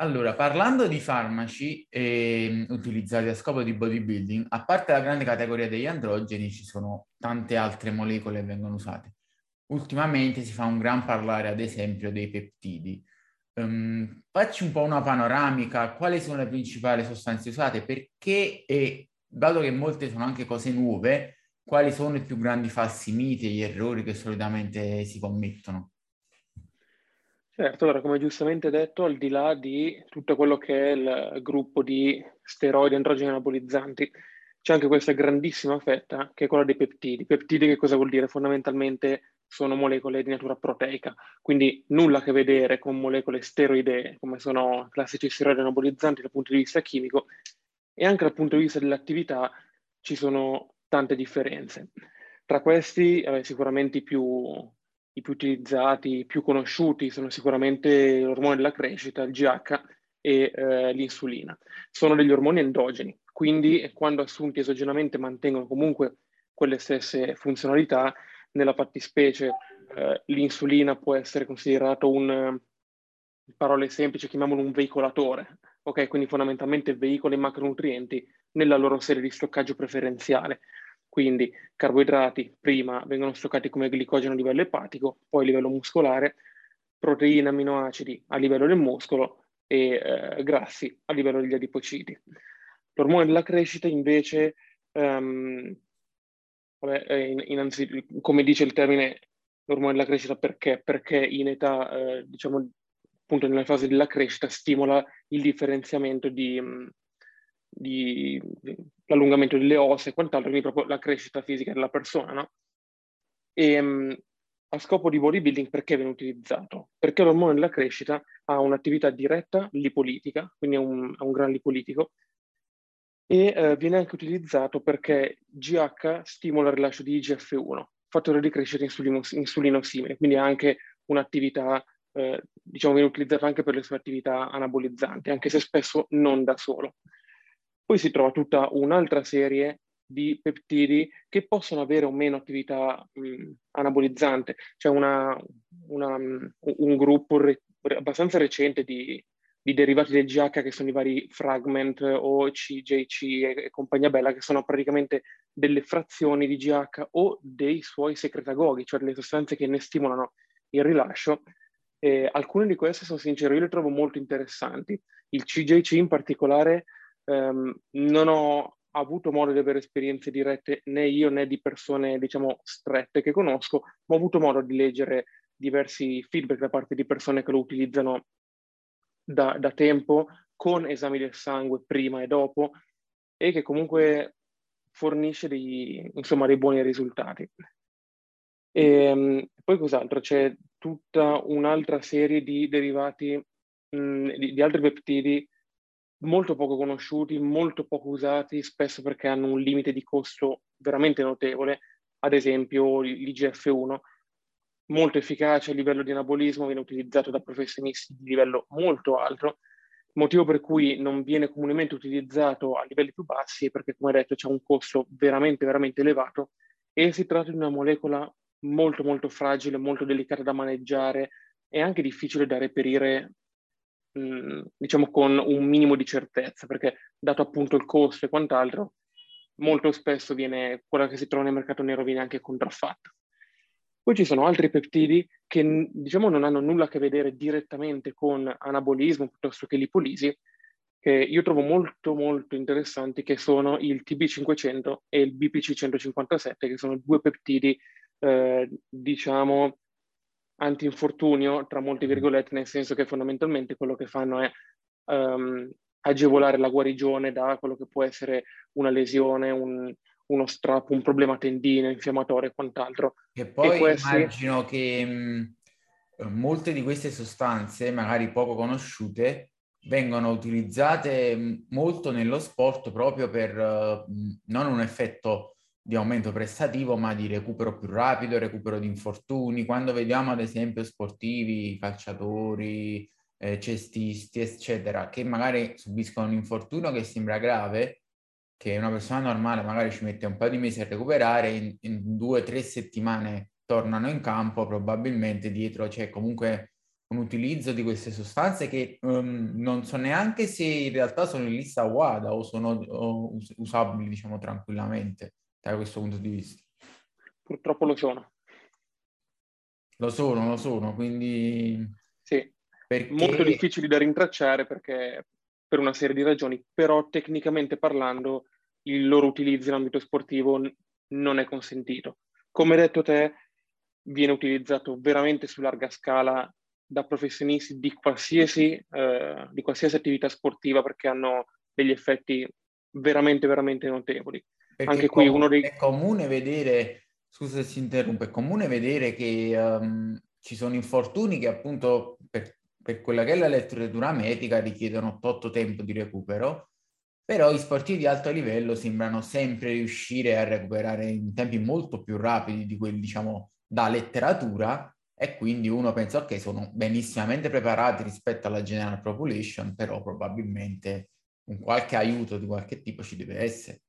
Allora, parlando di farmaci eh, utilizzati a scopo di bodybuilding, a parte la grande categoria degli androgeni, ci sono tante altre molecole che vengono usate. Ultimamente si fa un gran parlare, ad esempio, dei peptidi. Um, facci un po' una panoramica, quali sono le principali sostanze usate, perché e dato che molte sono anche cose nuove, quali sono i più grandi falsi miti e gli errori che solitamente si commettono? Certo, allora come giustamente detto, al di là di tutto quello che è il gruppo di steroidi androgeni anabolizzanti, c'è anche questa grandissima fetta che è quella dei peptidi. Peptidi che cosa vuol dire? Fondamentalmente sono molecole di natura proteica, quindi nulla a che vedere con molecole steroidee, come sono classici steroidi anabolizzanti dal punto di vista chimico, e anche dal punto di vista dell'attività ci sono tante differenze. Tra questi, eh, sicuramente i più i più utilizzati, i più conosciuti sono sicuramente l'ormone della crescita, il GH e eh, l'insulina. Sono degli ormoni endogeni, quindi quando assunti esogenamente mantengono comunque quelle stesse funzionalità, nella fattispecie eh, l'insulina può essere considerato un, in parole semplici, chiamiamolo un veicolatore, ok? Quindi fondamentalmente veicola i macronutrienti nella loro serie di stoccaggio preferenziale. Quindi carboidrati prima vengono stoccati come glicogeno a livello epatico, poi a livello muscolare, proteine, aminoacidi a livello del muscolo e eh, grassi a livello degli adipociti. L'ormone della crescita invece, um, vabbè, in, innanzitutto, come dice il termine l'ormone della crescita perché? Perché in età, eh, diciamo, appunto nella fase della crescita stimola il differenziamento di, di, l'allungamento delle ossa e quant'altro, quindi proprio la crescita fisica della persona, no? E, um, a scopo di bodybuilding perché viene utilizzato? Perché l'ormone della crescita ha un'attività diretta lipolitica, quindi è un, è un gran lipolitico, e eh, viene anche utilizzato perché GH stimola il rilascio di IGF-1, fattore di crescita insulino simile, quindi ha anche un'attività, eh, diciamo, viene utilizzato anche per le sue attività anabolizzanti, anche se spesso non da solo. Poi si trova tutta un'altra serie di peptidi che possono avere o meno attività mh, anabolizzante. C'è una, una, un gruppo re, abbastanza recente di, di, derivati del GH che sono i vari fragment o CJC e, e, compagnia bella, che sono praticamente delle frazioni di GH o dei suoi secretagoghi, cioè delle sostanze che ne stimolano il rilascio. E alcune di queste, sono sincero, io le trovo molto interessanti. Il CJC in particolare Um, non ho avuto modo di avere esperienze dirette né io né di persone, diciamo, strette che conosco, ma ho avuto modo di leggere diversi feedback da parte di persone che lo utilizzano da, da tempo, con esami del sangue prima e dopo, e che comunque fornisce dei, insomma, dei buoni risultati. E, um, poi cos'altro? C'è tutta un'altra serie di derivati, mh, di, di altri peptidi molto poco conosciuti, molto poco usati, spesso perché hanno un limite di costo veramente notevole, ad esempio l'IGF-1, molto efficace a livello di anabolismo, viene utilizzato da professionisti di livello molto alto, motivo per cui non viene comunemente utilizzato a livelli più bassi è perché, come detto, c'è un costo veramente, veramente elevato e si tratta di una molecola molto, molto fragile, molto delicata da maneggiare e anche difficile da reperire diciamo con un minimo di certezza, perché dato appunto il costo e quant'altro, molto spesso viene, quella che si trova nel mercato nero viene anche contraffatta. Poi ci sono altri peptidi che diciamo non hanno nulla a che vedere direttamente con anabolismo piuttosto che lipolisi, che io trovo molto molto interessanti, che sono il TB500 e il BPC157, che sono due peptidi, eh, diciamo, anti-infortunio, tra molte virgolette, nel senso che fondamentalmente quello che fanno è um, agevolare la guarigione da quello che può essere una lesione, un, uno strappo, un problema tendine, infiammatorio e quant'altro. E poi e questi... immagino che mh, molte di queste sostanze, magari poco conosciute, vengono utilizzate molto nello sport proprio per uh, non un effetto di aumento prestativo, ma di recupero più rapido, recupero di infortuni. Quando vediamo ad esempio sportivi, calciatori, eh, cestisti, eccetera, che magari subiscono un infortunio che sembra grave, che una persona normale magari ci mette un paio di mesi a recuperare, in, in due o tre settimane tornano in campo, probabilmente dietro c'è comunque un utilizzo di queste sostanze che um, non so neanche se in realtà sono in lista WADA o sono o us- usabili, diciamo, tranquillamente da questo punto di vista. Purtroppo lo sono. Lo sono, lo sono, quindi... Sì, perché... molto difficili da rintracciare perché per una serie di ragioni, però tecnicamente parlando il loro utilizzo in ambito sportivo non è consentito. Come hai detto te, viene utilizzato veramente su larga scala da professionisti di qualsiasi, eh, di qualsiasi attività sportiva perché hanno degli effetti veramente, veramente notevoli. Perché Anche qui uno dei... È comune vedere, scusa se si interrompe, è comune vedere che um, ci sono infortuni che appunto per, per quella che è la lettura medica richiedono tot tempo di recupero, però i sportivi di alto livello sembrano sempre riuscire a recuperare in tempi molto più rapidi di quelli, diciamo, da letteratura e quindi uno pensa ok sono benissimamente preparati rispetto alla general population però probabilmente un qualche aiuto di qualche tipo ci deve essere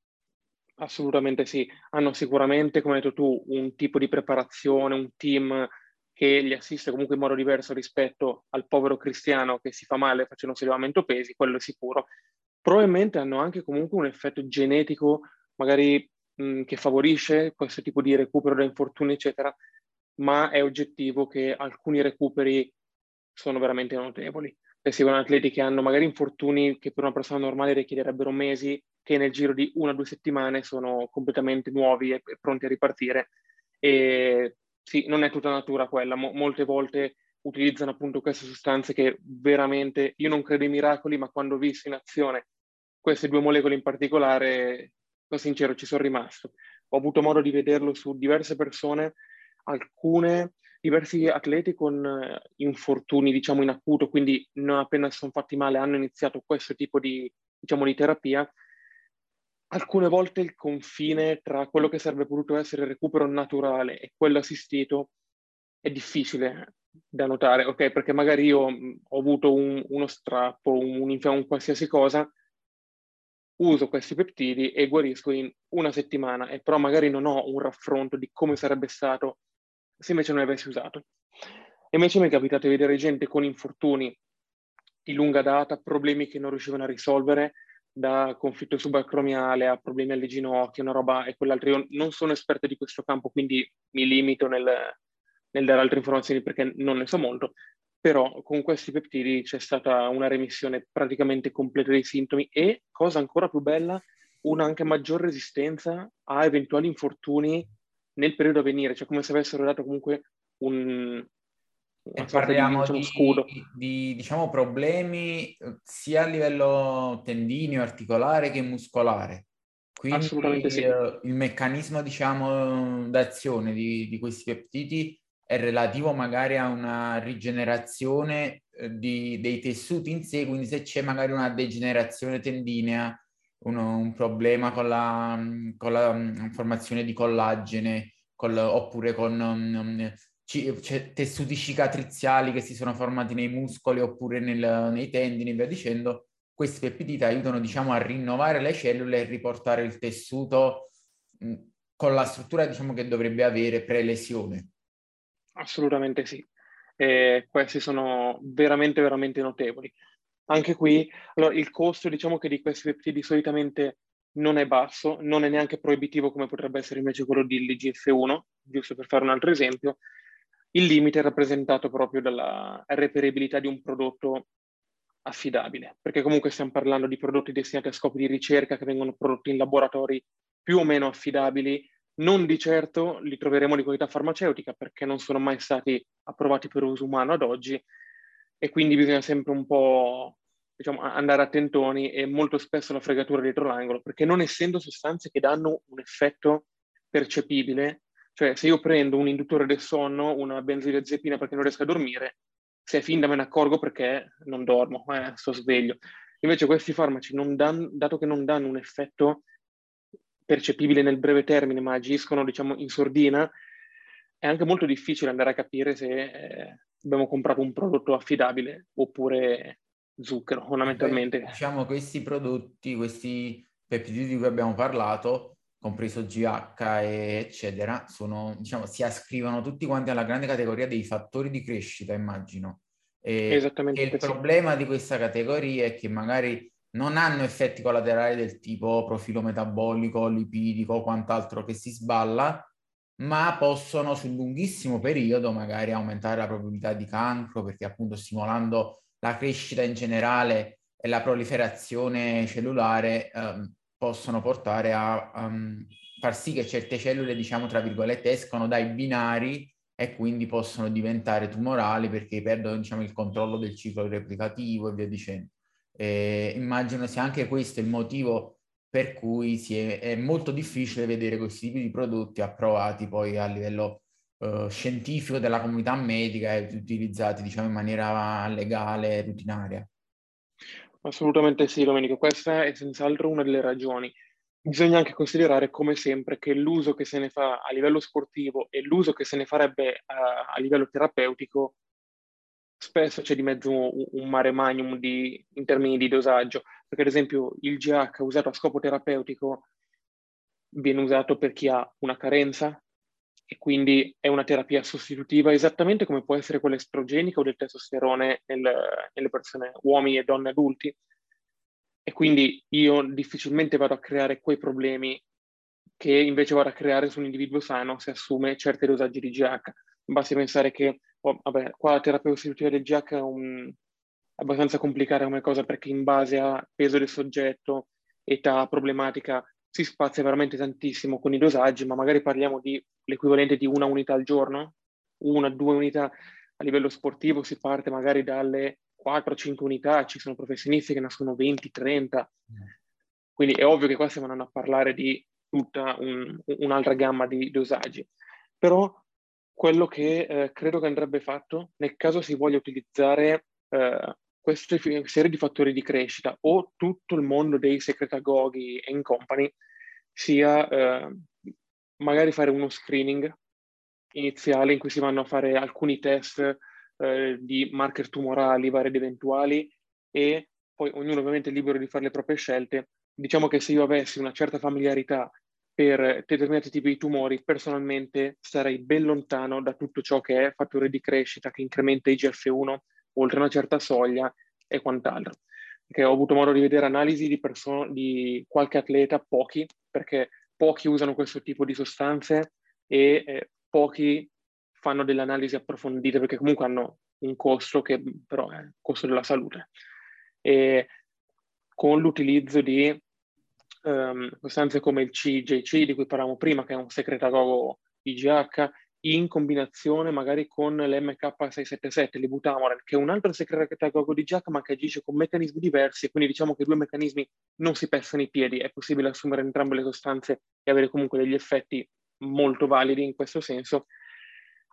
assolutamente sì hanno sicuramente come hai detto tu un tipo di preparazione un team che li assiste comunque in modo diverso rispetto al povero cristiano che si fa male facendo sollevamento pesi quello è sicuro probabilmente hanno anche comunque un effetto genetico magari mh, che favorisce questo tipo di recupero da infortuni eccetera ma è oggettivo che alcuni recuperi sono veramente notevoli. E seguono atleti che hanno magari infortuni che per una persona normale richiederebbero mesi, che nel giro di una o due settimane sono completamente nuovi e pronti a ripartire. E sì, non è tutta natura quella, Mo- molte volte utilizzano appunto queste sostanze che veramente, io non credo ai miracoli, ma quando ho visto in azione queste due molecole in particolare, sono sincero, ci sono rimasto. Ho avuto modo di vederlo su diverse persone alcune, diversi atleti con eh, infortuni, diciamo, in acuto, quindi non appena sono fatti male hanno iniziato questo tipo di, diciamo, di terapia. Alcune volte il confine tra quello che sarebbe potuto essere recupero naturale e quello assistito è difficile da notare, ok? Perché magari io ho avuto un, uno strappo, un, un qualsiasi cosa, uso questi peptidi e guarisco in una settimana, e però magari non ho un raffronto di come sarebbe stato se invece non avessi usato. E invece mi è capitato di vedere gente con infortuni di lunga data, problemi che non riuscivano a risolvere, da conflitto subacromiale a problemi alle ginocchia, una roba e quell'altra. Io non sono esperto di questo campo, quindi mi limito nel, nel dare altre informazioni perché non ne so molto, però con questi peptidi c'è stata una remissione praticamente completa dei sintomi e, cosa ancora più bella, una anche maggior resistenza a eventuali infortuni nel periodo a venire, cioè come se avessero dato comunque un, e parliamo di, diciamo, scudo. di diciamo, problemi eh, sia a livello tendineo, articolare che muscolare. Quindi Assolutamente sì. eh, il meccanismo diciamo, d'azione di, di, questi peptidi è relativo magari a una rigenerazione eh, di, dei tessuti in sé, quindi se c'è magari una degenerazione tendinea uno, un problema con la, con la mm, formazione di collagene col, oppure con um, c- cioè, tessuti cicatriziali che si sono formati nei muscoli oppure nel, nei tendini e via dicendo, questi peptidi aiutano diciamo a rinnovare le cellule e riportare il tessuto mh, con la struttura diciamo che dovrebbe avere pre-lesione. Assolutamente sì. E questi sono veramente, veramente notevoli. Anche qui, allora, il costo, diciamo di questi peptidi solitamente non è basso, non è neanche proibitivo come potrebbe essere invece quello di LGF1, giusto per fare un altro esempio. Il limite è rappresentato proprio dalla reperibilità di un prodotto affidabile, perché comunque stiamo parlando di prodotti destinati a scopi di ricerca che vengono prodotti in laboratori più o meno affidabili, non di certo li troveremo di qualità farmaceutica perché non sono mai stati approvati per uso umano ad oggi e quindi bisogna sempre un po' diciamo, andare attentoni e molto spesso la fregatura dietro l'angolo, perché non essendo sostanze che danno un effetto percepibile, cioè se io prendo un induttore del sonno, una benzodiazepina perché non riesco a dormire, se è finta me ne accorgo perché non dormo, eh, sto sveglio. Invece questi farmaci, dan, dato che non danno un effetto percepibile nel breve termine, ma agiscono diciamo in sordina, è anche molto difficile andare a capire se eh, abbiamo comprato un prodotto affidabile oppure zucchero fondamentalmente. Beh, diciamo questi prodotti, questi peptidi di cui abbiamo parlato, compreso GH e eccetera, sono, diciamo, si ascrivono tutti quanti alla grande categoria dei fattori di crescita, immagino. E, Esattamente. il problema di questa categoria è che magari non hanno effetti collaterali del tipo profilo metabolico, lipidico quant'altro che si sballa, ma possono sul lunghissimo periodo magari aumentare la probabilità di cancro perché appunto stimolando la crescita in generale e la proliferazione cellulare um, possono portare a um, far sì che certe cellule, diciamo tra virgolette, escono dai binari e quindi possono diventare tumorali perché perdono diciamo, il controllo del ciclo replicativo e via dicendo. E immagino sia anche questo il motivo per cui è, è, molto difficile vedere questi tipi di prodotti approvati poi a livello uh, scientifico della comunità medica e utilizzati diciamo in maniera legale e rutinaria. Assolutamente sì, Domenico, questa è senz'altro una delle ragioni. Bisogna anche considerare, come sempre, che l'uso che se ne fa a livello sportivo e l'uso che se ne farebbe a, a livello terapeutico, spesso c'è di mezzo un, un mare magnum di, in termini di dosaggio, perché ad esempio il GH usato a scopo terapeutico viene usato per chi ha una carenza e quindi è una terapia sostitutiva esattamente come può essere quella estrogenica o del testosterone nel, nelle persone, uomini e donne adulti. E quindi io difficilmente vado a creare quei problemi che invece vado a creare su un individuo sano se assume certi dosaggi di GH. Basti pensare che, oh, vabbè, qua la terapia sostitutiva del GH è un, abbastanza complicata come cosa perché in base a peso del soggetto, età, problematica, si spazia veramente tantissimo con i dosaggi, ma magari parliamo di l'equivalente di una unità al giorno, una, due unità a livello sportivo, si parte magari dalle 4-5 unità, ci sono professionisti che nascono 20-30, quindi è ovvio che qua stiamo andando a parlare di tutta un, un'altra gamma di dosaggi. Però quello che eh, credo che andrebbe fatto nel caso si voglia utilizzare eh, queste serie di fattori di crescita o tutto il mondo dei secretagoghi e company sia eh, magari fare uno screening iniziale in cui si vanno a fare alcuni test eh, di marker tumorali vari ed eventuali e poi ognuno ovviamente è libero di fare le proprie scelte. Diciamo che se io avessi una certa familiarità per determinati tipi di tumori, personalmente sarei ben lontano da tutto ciò che è fattore di crescita che incrementa IGF-1 oltre una certa soglia e quant'altro. Perché ho avuto modo di vedere analisi di, person- di qualche atleta, pochi, perché pochi usano questo tipo di sostanze e eh, pochi fanno delle analisi approfondite perché comunque hanno un costo che però è il costo della salute. E con l'utilizzo di um, sostanze come il CJC di cui parlavamo prima, che è un secretagogo IGH, in combinazione magari con l'MK677, l'ibutamoren, che è un altro secretagogo di GH ma che agisce con meccanismi diversi e quindi diciamo che i due meccanismi non si pestano i piedi, è possibile assumere entrambe le sostanze e avere comunque degli effetti molto validi in questo senso,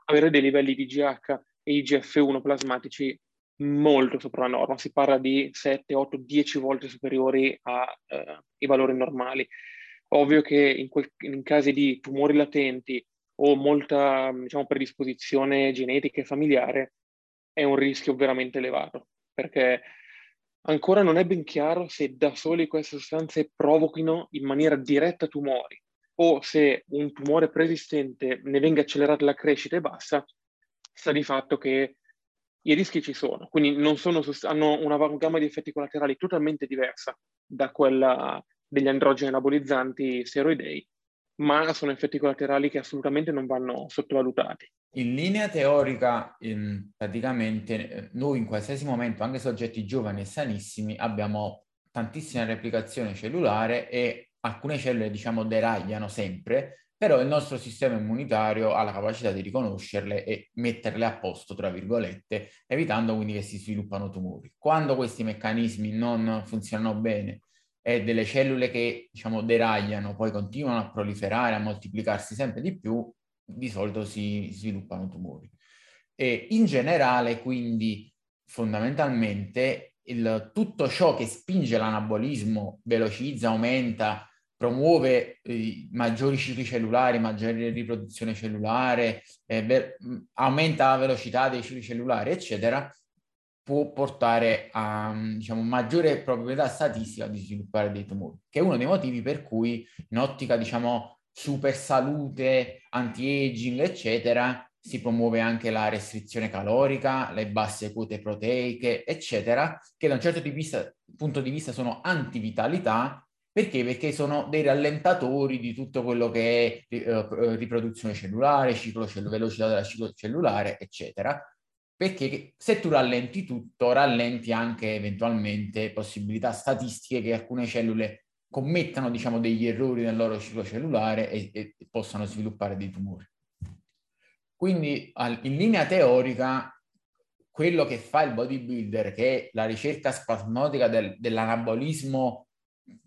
avere dei livelli di GH e IGF-1 plasmatici molto sopra la norma, si parla di 7, 8, 10 volte superiori ai eh, valori normali. Ovvio che in, quel, in casi di tumori latenti o molta diciamo, predisposizione genetica e familiare, è un rischio veramente elevato, perché ancora non è ben chiaro se da soli queste sostanze provochino in maniera diretta tumori o se un tumore preesistente ne venga accelerata la crescita e bassa, sta di fatto che i rischi ci sono, quindi sono, hanno una gamma di effetti collaterali totalmente diversa da quella degli androgeni anabolizzanti steroidei ma sono effetti collaterali che assolutamente non vanno sottovalutati. In linea teorica, in, praticamente noi in qualsiasi momento, anche soggetti giovani e sanissimi, abbiamo tantissima replicazione cellulare e alcune cellule, diciamo, deragliano sempre, però il nostro sistema immunitario ha la capacità di riconoscerle e metterle a posto, tra virgolette, evitando quindi che si sviluppano tumori. Quando questi meccanismi non funzionano bene e delle cellule che diciamo deragliano, poi continuano a proliferare, a moltiplicarsi sempre di più, di solito si sviluppano tumori. E in generale, quindi, fondamentalmente, il, tutto ciò che spinge l'anabolismo, velocizza, aumenta, promuove eh, maggiori cicli cellulari, maggiore riproduzione cellulare, eh, ver- aumenta la velocità dei cicli cellulari, eccetera, può portare a diciamo, maggiore probabilità statistica di sviluppare dei tumori, che è uno dei motivi per cui in ottica, diciamo, super salute, anti-aging, eccetera, si promuove anche la restrizione calorica, le basse quote proteiche, eccetera, che da un certo di vista, punto di vista sono antivitalità, perché? Perché sono dei rallentatori di tutto quello che è eh, riproduzione cellulare, ciclo cell- velocità della ciclo cellulare, eccetera. Perché se tu rallenti tutto, rallenti anche eventualmente possibilità statistiche che alcune cellule commettano, diciamo, degli errori nel loro ciclo cellulare e, e possano sviluppare dei tumori. Quindi in linea teorica quello che fa il bodybuilder, che è la ricerca spasmodica del, dell'anabolismo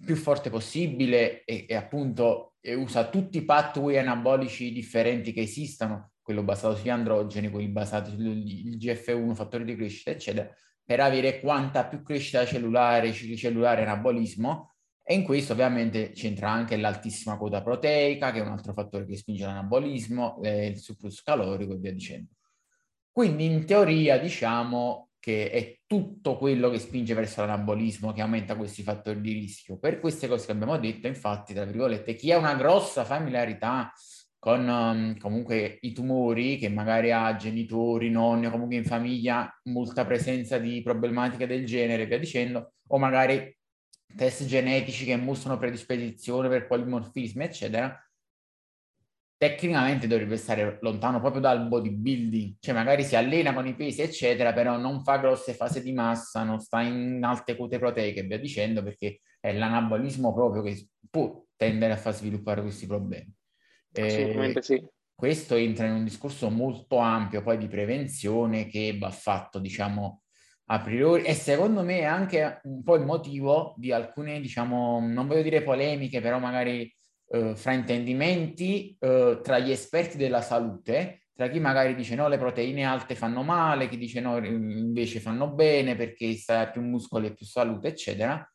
più forte possibile e, e appunto e usa tutti i pathway anabolici differenti che esistano, quello basato sugli androgeni, quelli basati sul GF1, fattore di crescita, eccetera, per avere quanta più crescita cellulare, cicli cellulare, anabolismo, e in questo ovviamente c'entra anche l'altissima quota proteica, che è un altro fattore che spinge l'anabolismo, eh, il surplus calorico e via dicendo. Quindi in teoria diciamo che è tutto quello che spinge verso l'anabolismo che aumenta questi fattori di rischio. Per queste cose che abbiamo detto, infatti, tra virgolette, chi ha una grossa familiarità con um, comunque i tumori, che magari ha genitori, nonni, comunque in famiglia molta presenza di problematiche del genere, via dicendo, o magari test genetici che mostrano predisposizione per polimorfismi, eccetera, tecnicamente dovrebbe stare lontano proprio dal bodybuilding, cioè magari si allena con i pesi, eccetera, però non fa grosse fasi di massa, non sta in alte quote proteiche via dicendo, perché è l'anabolismo proprio che può tendere a far sviluppare questi problemi. Assolutamente eh, sì. Questo entra in un discorso molto ampio poi di prevenzione che va fatto, diciamo, a priori e secondo me è anche un po' il motivo di alcune, diciamo, non voglio dire polemiche, però magari eh, fraintendimenti eh, tra gli esperti della salute, tra chi magari dice no, le proteine alte fanno male, chi dice no, invece fanno bene perché sta più muscoli e più salute, eccetera.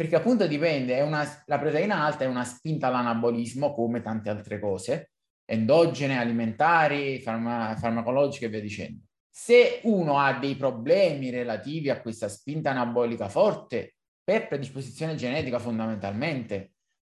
Perché appunto dipende, una, la proteina alta è una spinta all'anabolismo come tante altre cose, endogene, alimentari, farma, farmacologiche e via dicendo. Se uno ha dei problemi relativi a questa spinta anabolica forte, per predisposizione genetica fondamentalmente,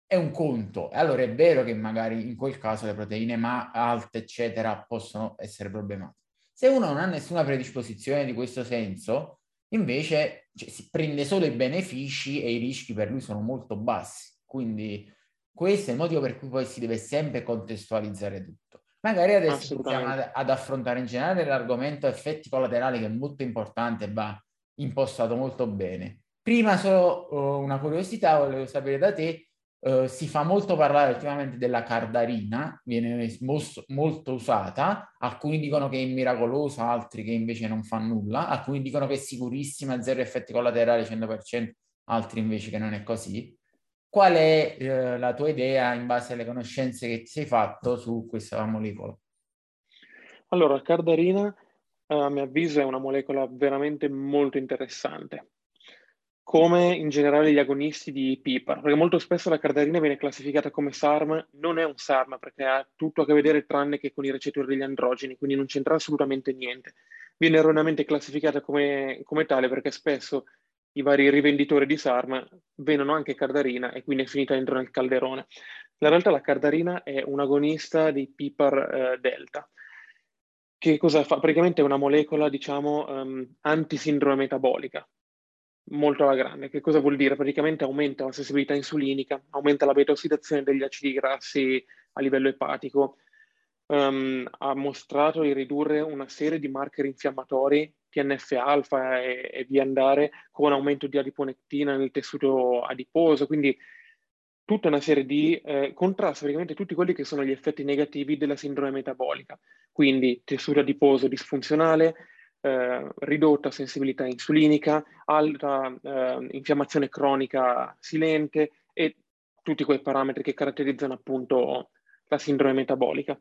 è un conto. E allora è vero che magari in quel caso le proteine ma alte, eccetera, possono essere problematiche. Se uno non ha nessuna predisposizione di questo senso, invece cioè, si prende solo i benefici e i rischi per lui sono molto bassi. Quindi questo è il motivo per cui poi si deve sempre contestualizzare tutto. Magari adesso possiamo ad, ad, affrontare in generale l'argomento effetti collaterali che è molto importante va impostato molto bene. Prima solo uh, una curiosità, volevo sapere da te, uh, si fa molto parlare ultimamente della cardarina, viene mos- molto usata, alcuni dicono che è miracolosa, altri che invece non fa nulla, alcuni dicono che è sicurissima, zero effetti collaterali 100%, altri invece che non è così. Qual è eh, la tua idea in base alle conoscenze che ti sei fatto su questa molecola? Allora, cardarina a mio avviso è una molecola veramente molto interessante, come in generale gli agonisti di PIPAR, perché molto spesso la cardarina viene classificata come SARM, non è un SARM perché ha tutto a che vedere tranne che con i recettori degli androgeni, quindi non c'entra assolutamente niente. Viene erroneamente classificata come, come tale perché spesso i vari rivenditori di Sarma vendono anche Cardarina e quindi è finita dentro nel calderone. In realtà la Cardarina è un agonista di PIPAR eh, delta. Che cosa fa? Praticamente è una molecola, diciamo, um, antisindrome metabolica, molto alla grande. Che cosa vuol dire? Praticamente aumenta la sensibilità insulinica, aumenta la beta-ossidazione degli acidi grassi a livello epatico, um, ha mostrato di ridurre una serie di marker infiammatori TNF-alfa e, e via andare con aumento di adiponectina nel tessuto adiposo, quindi tutta una serie di eh, contrasta praticamente tutti quelli che sono gli effetti negativi della sindrome metabolica, quindi tessuto adiposo disfunzionale, eh, ridotta sensibilità insulinica, alta eh, infiammazione cronica silente e tutti quei parametri che caratterizzano appunto la sindrome metabolica.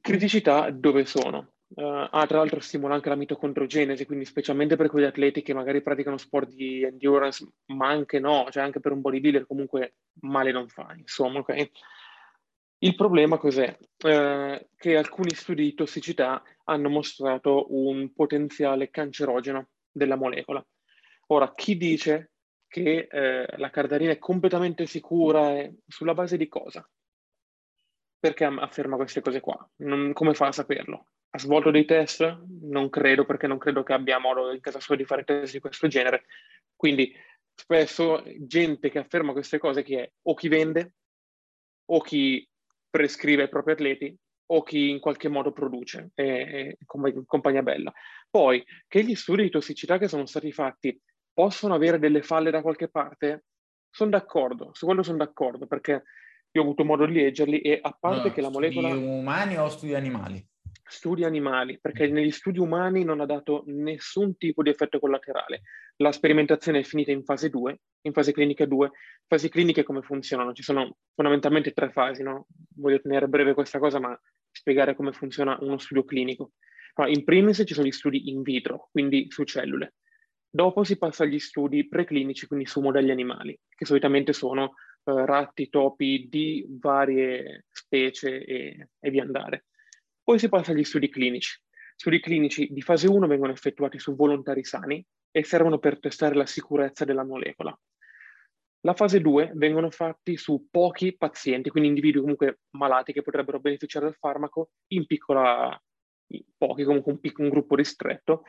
Criticità dove sono? Uh, ah, tra l'altro stimola anche la mitocondrogenesi, quindi specialmente per quegli atleti che magari praticano sport di endurance, ma anche no, cioè anche per un bodybuilder comunque male non fa, insomma, ok? Il problema cos'è? Uh, che alcuni studi di tossicità hanno mostrato un potenziale cancerogeno della molecola. Ora, chi dice che uh, la cardarina è completamente sicura sulla base di cosa? perché afferma queste cose qua? Non, come fa a saperlo? Ha svolto dei test? Non credo, perché non credo che abbia modo in casa sua di fare test di questo genere. Quindi spesso gente che afferma queste cose chi è o chi vende o chi prescrive ai propri atleti o chi in qualche modo produce eh, compagnia bella. Poi che gli studi di tossicità che sono stati fatti possono avere delle falle da qualche parte, sono d'accordo, su quello sono d'accordo perché io ho avuto modo di leggerli e a parte no, che la molecola... Studi umani o studi animali? Studi animali, perché negli studi umani non ha dato nessun tipo di effetto collaterale. La sperimentazione è finita in fase 2, in fase clinica 2. Fasi cliniche come funzionano? Ci sono fondamentalmente tre fasi, no? Voglio tenere breve questa cosa, ma spiegare come funziona uno studio clinico. No, in primis ci sono gli studi in vitro, quindi su cellule. Dopo si passa agli studi preclinici, quindi su modelli animali, che solitamente sono eh, ratti, topi di varie specie e, e via andare. Poi si passa agli studi clinici. Studi clinici di fase 1 vengono effettuati su volontari sani e servono per testare la sicurezza della molecola. La fase 2 vengono fatti su pochi pazienti, quindi individui comunque malati che potrebbero beneficiare del farmaco in piccola, pochi, comunque un, pic- un gruppo ristretto,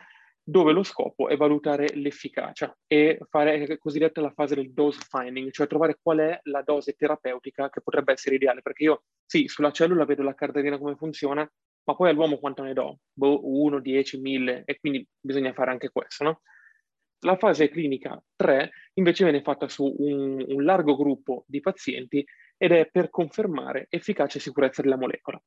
dove lo scopo è valutare l'efficacia e fare la cosiddetta la fase del dose finding, cioè trovare qual è la dose terapeutica che potrebbe essere ideale, perché io sì, sulla cellula vedo la cardarina come funziona, ma poi all'uomo quanto ne do? Boh, 1, 10, 1000 e quindi bisogna fare anche questo, no? La fase clinica 3 invece viene fatta su un, un largo gruppo di pazienti ed è per confermare efficacia e sicurezza della molecola.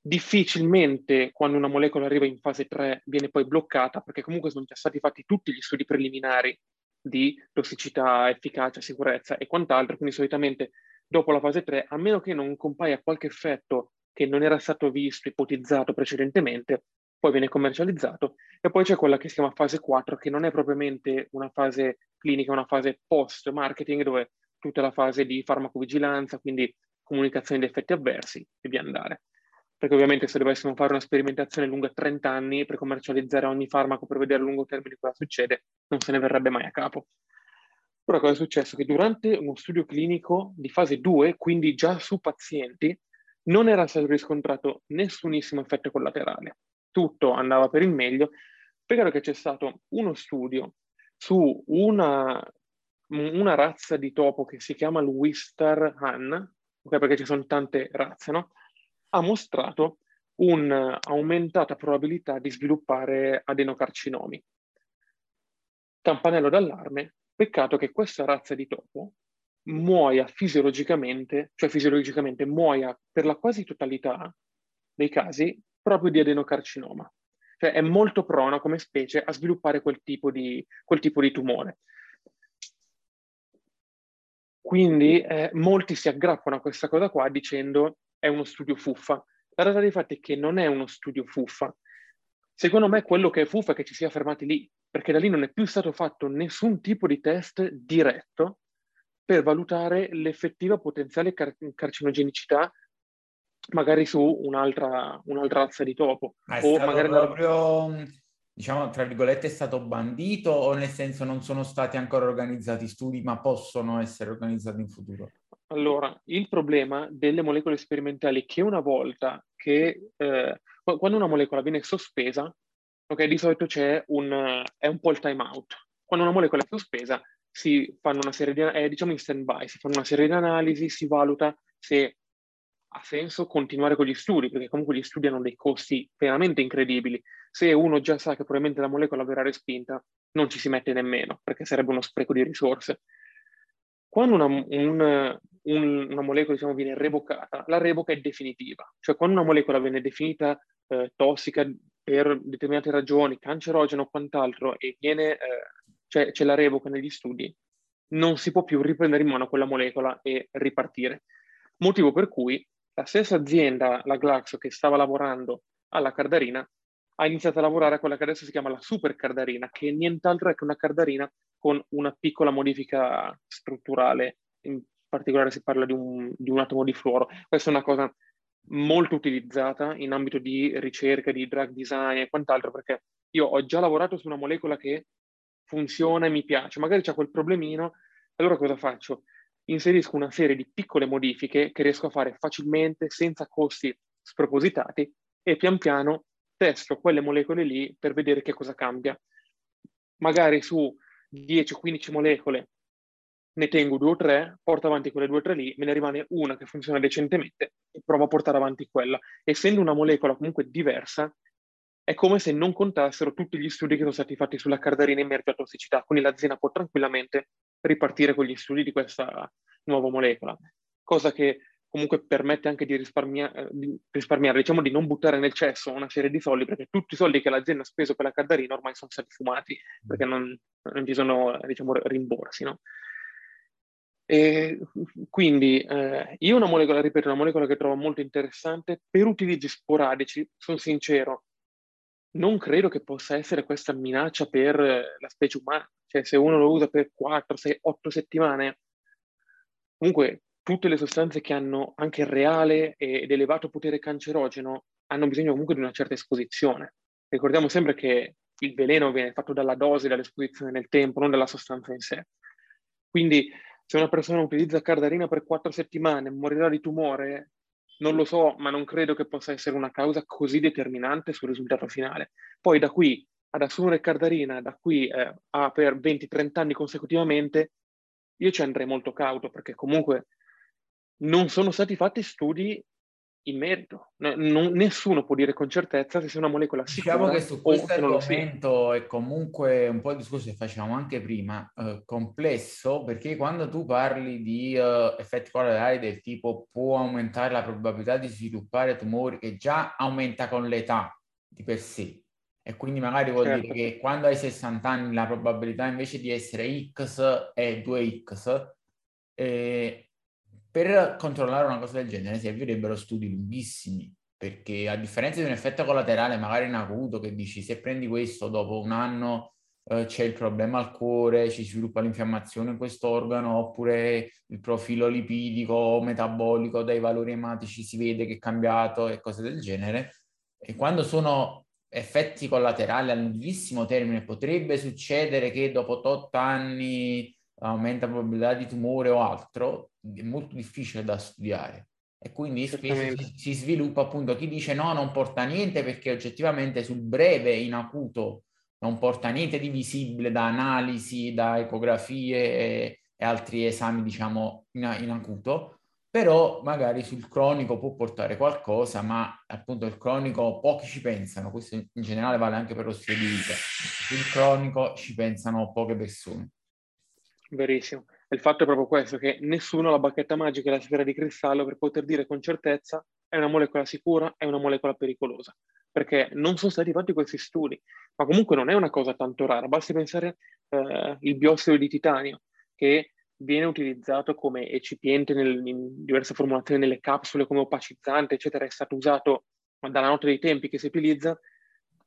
Difficilmente quando una molecola arriva in fase 3 viene poi bloccata perché comunque sono già stati fatti tutti gli studi preliminari di tossicità, efficacia, sicurezza e quant'altro, quindi solitamente dopo la fase 3, a meno che non compaia qualche effetto che non era stato visto, ipotizzato precedentemente, poi viene commercializzato e poi c'è quella che si chiama fase 4 che non è propriamente una fase clinica, è una fase post marketing dove tutta la fase di farmacovigilanza, quindi comunicazione di effetti avversi e via andare. Perché ovviamente se dovessimo fare una sperimentazione lunga 30 anni per commercializzare ogni farmaco per vedere a lungo termine cosa succede, non se ne verrebbe mai a capo. Però cosa è successo? Che durante uno studio clinico di fase 2, quindi già su pazienti, non era stato riscontrato nessunissimo effetto collaterale tutto andava per il meglio, peccato che c'è stato uno studio su una, una razza di topo che si chiama il Wistar Han, okay, perché ci sono tante razze, no? ha mostrato un'aumentata probabilità di sviluppare adenocarcinomi. Campanello d'allarme, peccato che questa razza di topo muoia fisiologicamente, cioè fisiologicamente muoia per la quasi totalità dei casi proprio di adenocarcinoma. Cioè è molto prona come specie a sviluppare quel tipo di, quel tipo di tumore. Quindi eh, molti si aggrappano a questa cosa qua dicendo è uno studio fuffa. La realtà dei fatti è che non è uno studio fuffa. Secondo me quello che è fuffa è che ci sia fermati lì, perché da lì non è più stato fatto nessun tipo di test diretto per valutare l'effettiva potenziale car- carcinogenicità magari su un'altra, un'altra razza di topo. Ma o magari proprio, diciamo, tra virgolette, è stato bandito o nel senso non sono stati ancora organizzati studi, ma possono essere organizzati in futuro? Allora, il problema delle molecole sperimentali è che una volta che, eh, quando una molecola viene sospesa, ok, di solito c'è un, è un po' il time out. Quando una molecola è sospesa, si fanno una serie di, eh, diciamo in stand by, si fanno una serie di analisi, si valuta se ha senso continuare con gli studi, perché comunque gli studi hanno dei costi veramente incredibili. Se uno già sa che probabilmente la molecola verrà respinta, non ci si mette nemmeno, perché sarebbe uno spreco di risorse. Quando una, un, un, una molecola diciamo, viene revocata, la revoca è definitiva. Cioè quando una molecola viene definita eh, tossica per determinate ragioni, cancerogena o quant'altro, e viene, eh, cioè, c'è la revoca negli studi, non si può più riprendere in mano quella molecola e ripartire. Motivo per cui la stessa azienda, la Glaxo, che stava lavorando alla cardarina, ha iniziato a lavorare a quella che adesso si chiama la super cardarina, che nient'altro è che una cardarina con una piccola modifica strutturale, in particolare si parla di un, di un atomo di fluoro. Questa è una cosa molto utilizzata in ambito di ricerca, di drug design e quant'altro, perché io ho già lavorato su una molecola che funziona e mi piace, magari c'è quel problemino, allora cosa faccio? inserisco una serie di piccole modifiche che riesco a fare facilmente, senza costi spropositati, e pian piano testo quelle molecole lì per vedere che cosa cambia. Magari su 10-15 molecole ne tengo due o tre, porto avanti quelle due o tre lì, me ne rimane una che funziona decentemente e provo a portare avanti quella. Essendo una molecola comunque diversa, è come se non contassero tutti gli studi che sono stati fatti sulla cardarina emerge a tossicità, quindi l'azienda può tranquillamente ripartire con gli studi di questa nuova molecola, cosa che comunque permette anche di, risparmia- eh, di risparmiare, diciamo di non buttare nel cesso una serie di soldi, perché tutti i soldi che l'azienda ha speso per la cardarina ormai sono stati fumati, perché non, non ci sono diciamo, rimborsi. No? E quindi eh, io una molecola, ripeto, una molecola che trovo molto interessante per utilizzi sporadici, sono sincero, non credo che possa essere questa minaccia per la specie umana, cioè se uno lo usa per 4, 6, 8 settimane, comunque tutte le sostanze che hanno anche reale ed elevato potere cancerogeno hanno bisogno comunque di una certa esposizione. Ricordiamo sempre che il veleno viene fatto dalla dose, dall'esposizione nel tempo, non dalla sostanza in sé. Quindi se una persona utilizza cardarina per quattro settimane morirà di tumore, non lo so, ma non credo che possa essere una causa così determinante sul risultato finale. Poi da qui ad assumere cardarina, da qui eh, a per 20-30 anni consecutivamente, io ci andrei molto cauto perché comunque non sono stati fatti studi in merito. Non, nessuno può dire con certezza se sia una molecola sicura Diciamo che su questo argomento è comunque un po' il discorso che facevamo anche prima, eh, complesso, perché quando tu parli di eh, effetti collaterali del tipo può aumentare la probabilità di sviluppare tumori, che già aumenta con l'età di per sé, e quindi magari vuol certo. dire che quando hai 60 anni la probabilità invece di essere X è 2X, eh, per controllare una cosa del genere servirebbero studi lunghissimi, perché a differenza di un effetto collaterale magari in acuto che dici se prendi questo dopo un anno eh, c'è il problema al cuore, ci sviluppa l'infiammazione in questo organo, oppure il profilo lipidico metabolico dai valori ematici si vede che è cambiato e cose del genere. E quando sono effetti collaterali a lunghissimo termine, potrebbe succedere che dopo 8 anni aumenta la probabilità di tumore o altro, è molto difficile da studiare. E quindi spesso si, si, sviluppa appunto chi dice no, non porta niente perché oggettivamente sul breve in acuto non porta niente di visibile da analisi, da ecografie e, e altri esami, diciamo, in, in, acuto, però magari sul cronico può portare qualcosa, ma appunto il cronico pochi ci pensano, questo in generale vale anche per lo stile di vita. Sul cronico ci pensano poche persone. Verissimo. Il fatto è proprio questo, che nessuno ha la bacchetta magica e la sfera di cristallo per poter dire con certezza è una molecola sicura, è una molecola pericolosa, perché non sono stati fatti questi studi, ma comunque non è una cosa tanto rara. Basti pensare eh, il biossido di titanio, che viene utilizzato come eccipiente nel, in diverse formulazioni nelle capsule, come opacizzante, eccetera, è stato usato dalla notte dei tempi che si utilizza,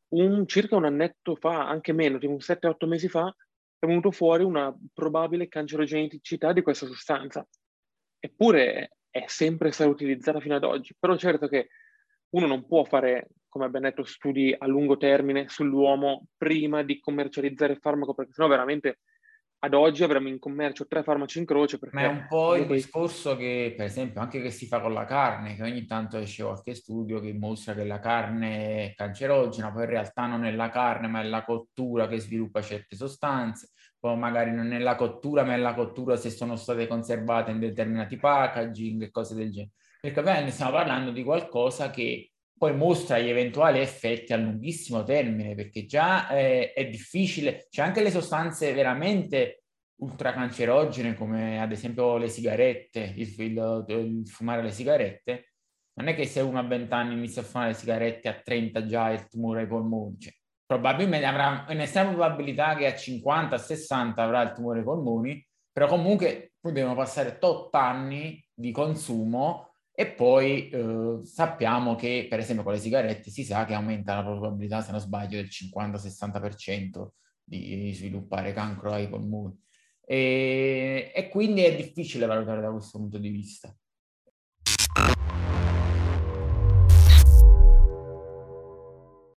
un, circa un annetto fa, anche meno, tipo un 7-8 mesi fa, è venuto fuori una probabile cancerogenicità di questa sostanza. Eppure è sempre stata utilizzata fino ad oggi. Però certo che uno non può fare, come abbiamo detto, studi a lungo termine sull'uomo prima di commercializzare il farmaco, perché sennò veramente ad oggi avremo in commercio tre farmaci in croce. Ma è un po' il discorso che, per esempio, anche che si fa con la carne, che ogni tanto esce qualche studio che mostra che la carne è cancerogena, poi in realtà non è la carne, ma è la cottura che sviluppa certe sostanze, poi magari non è la cottura, ma è la cottura se sono state conservate in determinati packaging e cose del genere. Perché ovviamente stiamo parlando di qualcosa che poi mostra gli eventuali effetti a lunghissimo termine, perché già eh, è difficile, c'è anche le sostanze veramente ultracancerogene, come ad esempio le sigarette, il, il, il fumare le sigarette, non è che se uno a 20 anni inizia a fumare le sigarette a 30 già il tumore ai polmoni, cioè, probabilmente avrà un'estrema probabilità che a 50, 60 avrà il tumore ai polmoni, però comunque poi devono passare 8 anni di consumo e poi eh, sappiamo che, per esempio, con le sigarette si sa che aumenta la probabilità, se non sbaglio, del 50-60% di sviluppare cancro ai polmoni. E, e, quindi è difficile valutare da questo punto di vista.